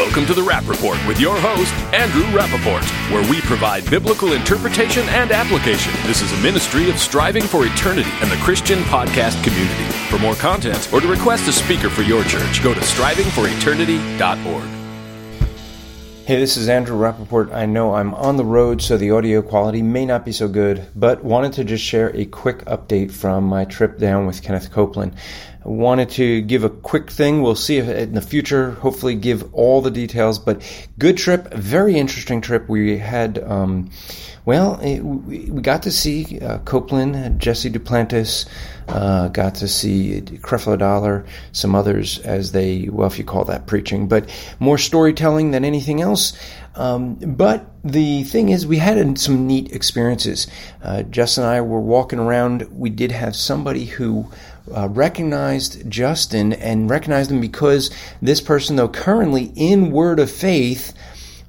Welcome to the Rapp Report with your host, Andrew Rappaport, where we provide biblical interpretation and application. This is a ministry of striving for eternity and the Christian podcast community. For more content or to request a speaker for your church, go to strivingforeternity.org. Hey, this is Andrew Rappaport. I know I'm on the road, so the audio quality may not be so good, but wanted to just share a quick update from my trip down with Kenneth Copeland. Wanted to give a quick thing. We'll see if in the future, hopefully, give all the details. But good trip, very interesting trip. We had, um, well, it, we got to see uh, Copeland, Jesse Duplantis, uh, got to see Creflo Dollar, some others as they, well, if you call that preaching, but more storytelling than anything else. Um, but the thing is, we had some neat experiences. Uh, Jess and I were walking around. We did have somebody who uh, recognized Justin and recognized him because this person, though currently in Word of Faith,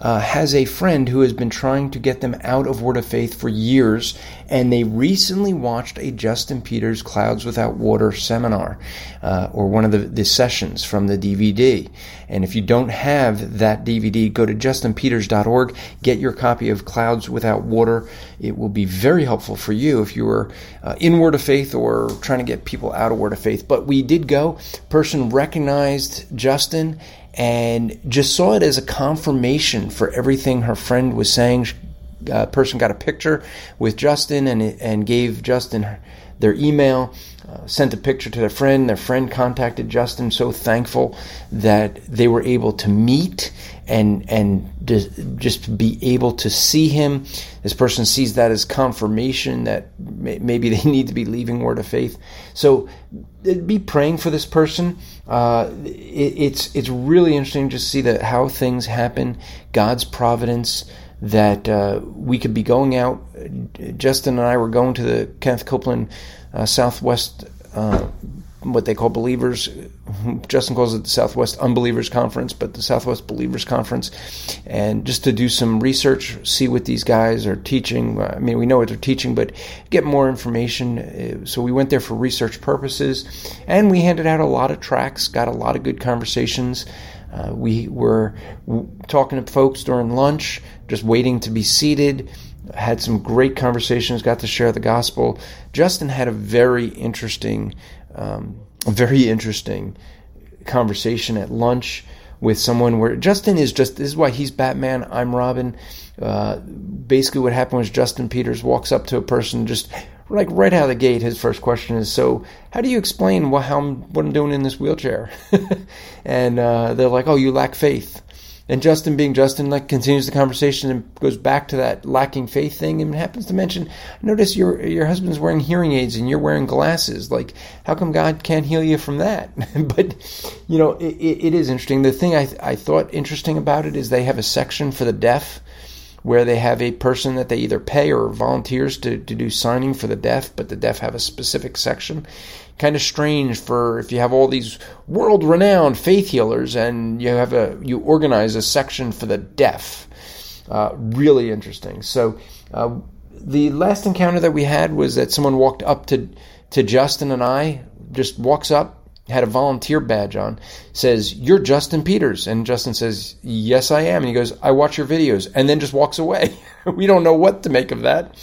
uh, has a friend who has been trying to get them out of Word of Faith for years, and they recently watched a Justin Peters Clouds Without Water seminar, uh, or one of the, the sessions from the DVD. And if you don't have that DVD, go to justinpeters.org, get your copy of Clouds Without Water. It will be very helpful for you if you are uh, in Word of Faith or trying to get people out of Word of Faith. But we did go. Person recognized Justin and just saw it as a confirmation for everything her friend was saying. A uh, person got a picture with Justin and and gave Justin their email, uh, sent a picture to their friend. Their friend contacted Justin. So thankful that they were able to meet and and just be able to see him. This person sees that as confirmation that maybe they need to be leaving Word of Faith. So be praying for this person. Uh, it, it's it's really interesting to see that how things happen, God's providence. That uh, we could be going out. Justin and I were going to the Kenneth Copeland uh, Southwest uh, what they call believers. Justin calls it the Southwest Unbelievers Conference, but the Southwest Believers Conference, and just to do some research, see what these guys are teaching. I mean, we know what they're teaching, but get more information. Uh, so we went there for research purposes, and we handed out a lot of tracts, got a lot of good conversations. Uh, we were talking to folks during lunch, just waiting to be seated had some great conversations, got to share the gospel. Justin had a very interesting um, very interesting conversation at lunch with someone where Justin is just this is why he's Batman, I'm Robin. Uh, basically, what happened was Justin Peters walks up to a person just like right out of the gate. His first question is, "So, how do you explain what, how I'm, what I'm doing in this wheelchair?" and uh, they're like, "Oh, you lack faith." And Justin, being Justin, like continues the conversation and goes back to that lacking faith thing, and happens to mention, "Notice your your husband's wearing hearing aids and you're wearing glasses. Like, how come God can't heal you from that?" but you know, it, it is interesting. The thing I I thought interesting about it is they have a section for the deaf where they have a person that they either pay or volunteers to, to do signing for the deaf, but the deaf have a specific section. Kind of strange for if you have all these world renowned faith healers and you have a you organize a section for the deaf. Uh, really interesting. So uh, the last encounter that we had was that someone walked up to to Justin and I, just walks up, had a volunteer badge on, says, You're Justin Peters. And Justin says, Yes, I am. And he goes, I watch your videos, and then just walks away. we don't know what to make of that.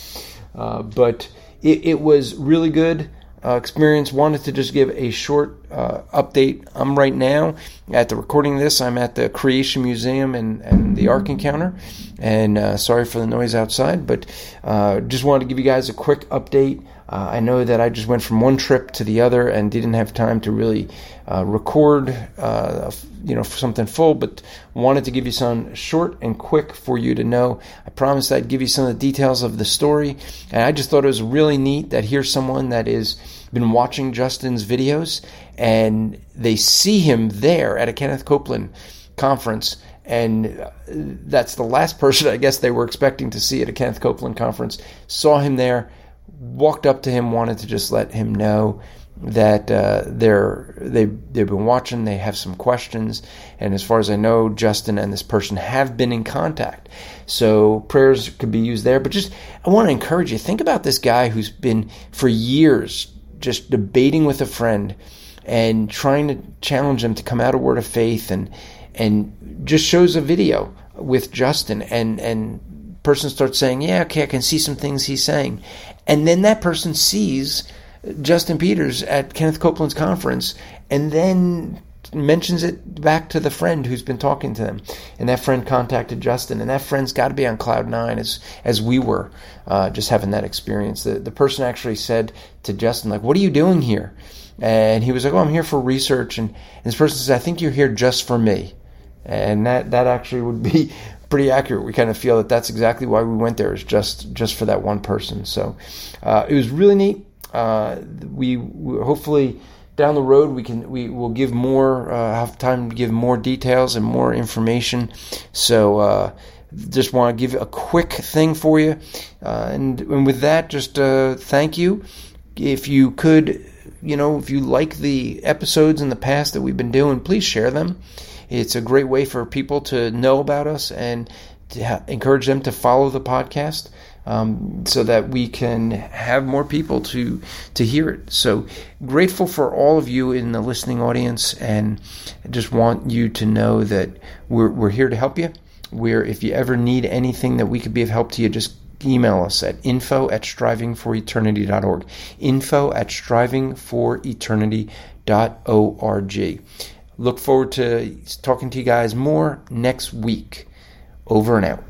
Uh, but it, it, was really good. Uh, experience wanted to just give a short uh, update. I'm right now at the recording of this. I'm at the Creation Museum and, and the Ark Encounter, and uh, sorry for the noise outside, but uh, just wanted to give you guys a quick update. Uh, I know that I just went from one trip to the other and didn't have time to really uh, record, uh, you know, something full, but wanted to give you some short and quick for you to know. I promised I'd give you some of the details of the story, and I just thought it was really neat that here's someone that is been watching Justin's videos and they see him there at a Kenneth Copeland conference and that's the last person I guess they were expecting to see at a Kenneth Copeland conference. Saw him there, walked up to him, wanted to just let him know that uh, they're they they've been watching. They have some questions, and as far as I know, Justin and this person have been in contact. So prayers could be used there. But just I want to encourage you. Think about this guy who's been for years just debating with a friend and trying to challenge them to come out of word of faith and and just shows a video with Justin and and person starts saying, "Yeah, okay, I can see some things he's saying," and then that person sees Justin Peters at Kenneth Copeland's conference, and then mentions it back to the friend who's been talking to them, and that friend contacted Justin, and that friend's got to be on cloud nine as as we were, uh, just having that experience. The the person actually said to Justin, like, "What are you doing here?" And he was like, "Oh, I'm here for research." And, and this person says, "I think you're here just for me," and that that actually would be pretty accurate. We kind of feel that that's exactly why we went there is just just for that one person. So uh, it was really neat. Uh, we, we hopefully down the road we can we will give more uh, have time to give more details and more information. So uh, just want to give a quick thing for you. Uh, and, and with that just uh, thank you. If you could you know if you like the episodes in the past that we've been doing please share them. It's a great way for people to know about us and to ha- encourage them to follow the podcast um, so that we can have more people to to hear it. So grateful for all of you in the listening audience, and just want you to know that we're we're here to help you. We're if you ever need anything that we could be of help to you, just email us at info at strivingforeternity.org. Info at strivingforeternity.org. Look forward to talking to you guys more next week. Over and out.